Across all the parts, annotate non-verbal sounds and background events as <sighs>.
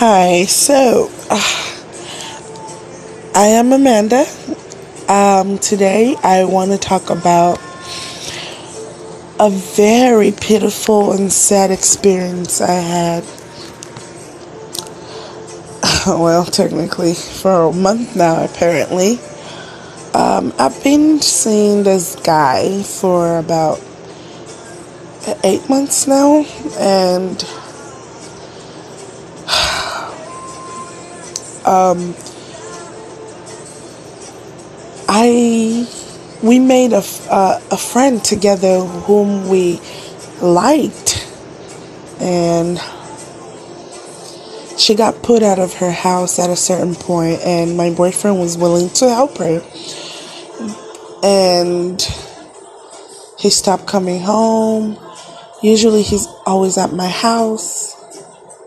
Hi, so uh, I am Amanda. Um, today I want to talk about a very pitiful and sad experience I had. <laughs> well, technically, for a month now, apparently. Um, I've been seeing this guy for about eight months now, and um, I we made a, uh, a friend together whom we liked and she got put out of her house at a certain point and my boyfriend was willing to help her. And he stopped coming home. Usually he's always at my house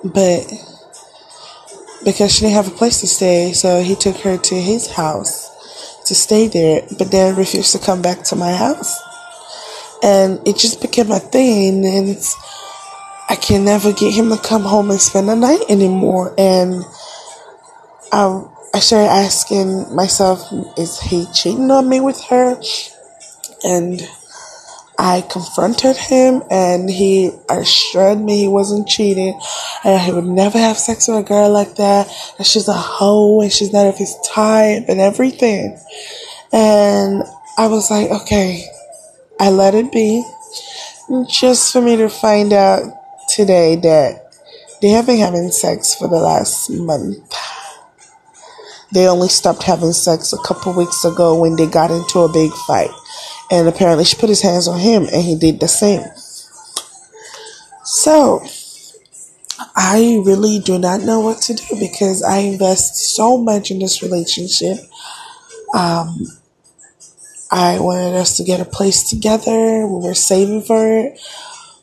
but because she didn't have a place to stay, so he took her to his house to stay there, but then refused to come back to my house. And it just became a thing, and I can never get him to come home and spend the night anymore. And I, I started asking myself, is he cheating on me with her? And I confronted him and he assured me he wasn't cheating and he would never have sex with a girl like that. And she's a hoe and she's not of his type and everything. And I was like, okay, I let it be. Just for me to find out today that they have been having sex for the last month. They only stopped having sex a couple weeks ago when they got into a big fight. And apparently she put his hands on him and he did the same. So, I really do not know what to do because I invest so much in this relationship. Um, I wanted us to get a place together. We were saving for it.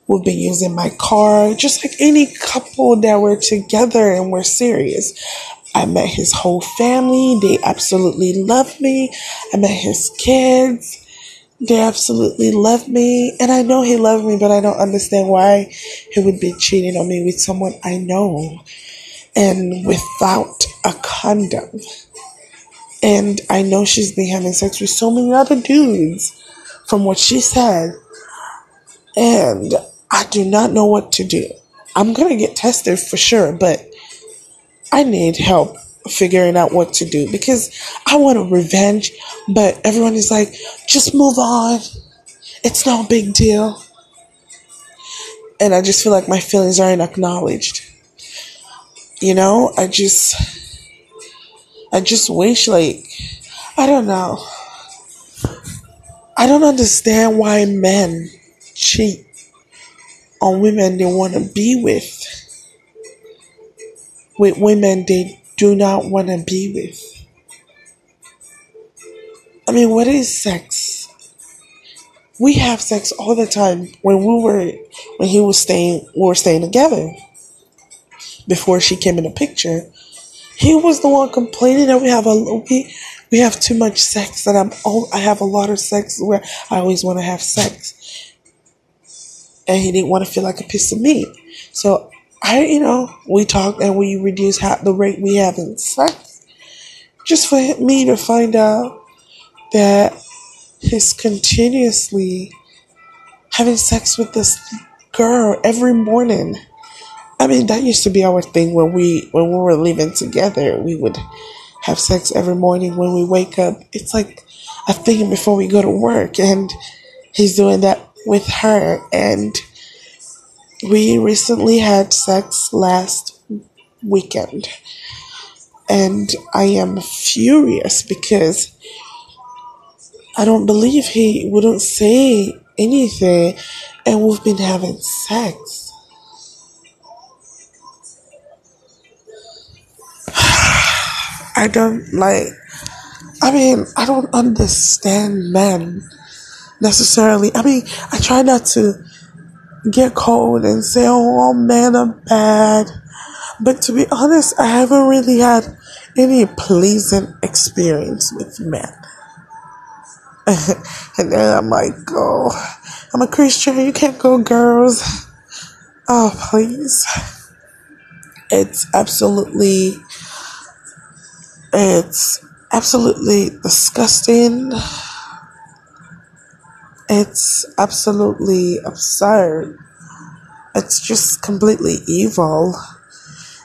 We've been using my car, just like any couple that were together and we're serious. I met his whole family. They absolutely love me. I met his kids. They absolutely love me, and I know he loved me, but I don't understand why he would be cheating on me with someone I know and without a condom. And I know she's been having sex with so many other dudes from what she said. And I do not know what to do. I'm going to get tested for sure, but I need help figuring out what to do because I want a revenge, but everyone is like, just move on. It's no big deal. And I just feel like my feelings aren't acknowledged. You know, I just, I just wish, like, I don't know. I don't understand why men cheat on women they want to be with. With women they do not want to be with. I mean, what is sex? We have sex all the time. When we were, when he was staying, we were staying together. Before she came in the picture, he was the one complaining that we have a we we have too much sex. That I'm all I have a lot of sex where I always want to have sex, and he didn't want to feel like a piece of meat. So I, you know, we talked and we reduced the rate we have in sex. Just for me to find out that he's continuously having sex with this girl every morning. I mean, that used to be our thing when we when we were living together. We would have sex every morning when we wake up. It's like a thing before we go to work, and he's doing that with her and we recently had sex last weekend, and I am furious because I don't believe he wouldn't say anything, and we've been having sex. <sighs> I don't like, I mean, I don't understand men necessarily. I mean, I try not to get cold and say, oh, all men are bad. But to be honest, I haven't really had any pleasant experience with men. <laughs> and then I'm like, oh, I'm a Christian. You can't go, girls. Oh, please. It's absolutely, it's absolutely disgusting. It's absolutely absurd. It's just completely evil.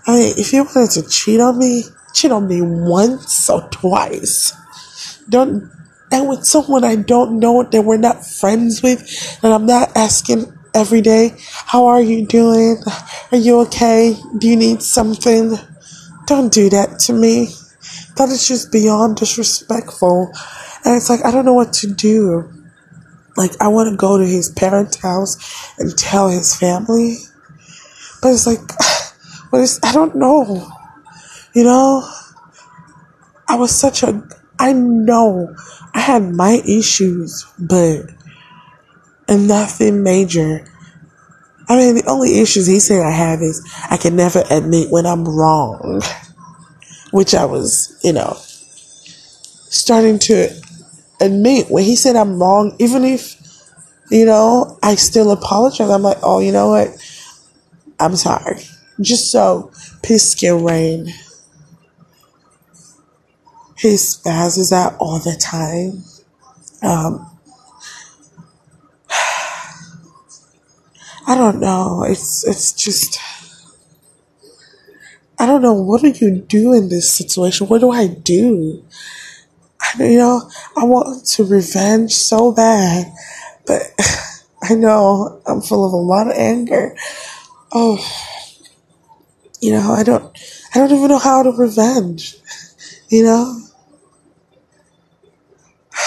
I mean, if you wanted to cheat on me, cheat on me once or twice. Don't, and with someone I don't know that we're not friends with, and I'm not asking every day, how are you doing? Are you okay? Do you need something? Don't do that to me. That is just beyond disrespectful. And it's like, I don't know what to do. Like, I want to go to his parents' house and tell his family. But it's like, <sighs> but I don't know. You know? I was such a, I know I had my issues, but, and nothing major. I mean, the only issues he said I have is I can never admit when I'm wrong, which I was, you know, starting to admit when he said I'm wrong, even if, you know, I still apologize. I'm like, oh, you know what? I'm sorry. Just so peace can reign. He spazzes out all the time. Um, <sighs> I don't know. It's it's just I don't know. What do you do in this situation? What do I do? You know, I want to revenge so bad, but <sighs> I know I'm full of a lot of anger. Oh, you know, I don't, I don't even know how to revenge. You know. <sighs>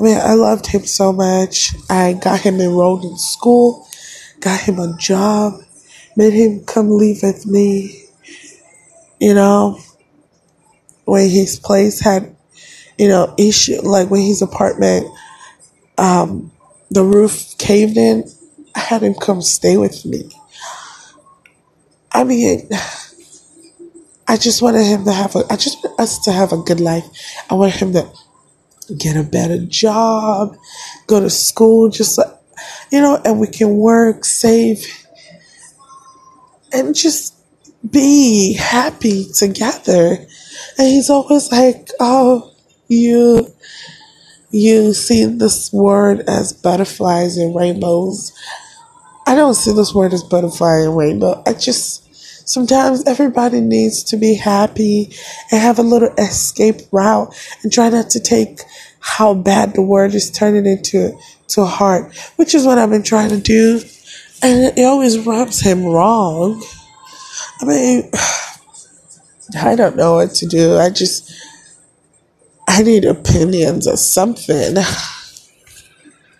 I mean, I loved him so much. I got him enrolled in school, got him a job, made him come live with me. You know, when his place had, you know, issue, like when his apartment, um, the roof caved in, I had him come stay with me. I mean, I just wanted him to have a, I just want us to have a good life. I want him to get a better job, go to school, just like, you know, and we can work, save, and just be happy together. And he's always like, oh, you, you see this word as butterflies and rainbows. I don't see this word as butterfly and rainbow. I just, sometimes everybody needs to be happy and have a little escape route and try not to take how bad the word is turning into to heart, which is what I've been trying to do. And it always rubs him wrong. I mean, <sighs> I don't know what to do. I just, I need opinions or something. <laughs>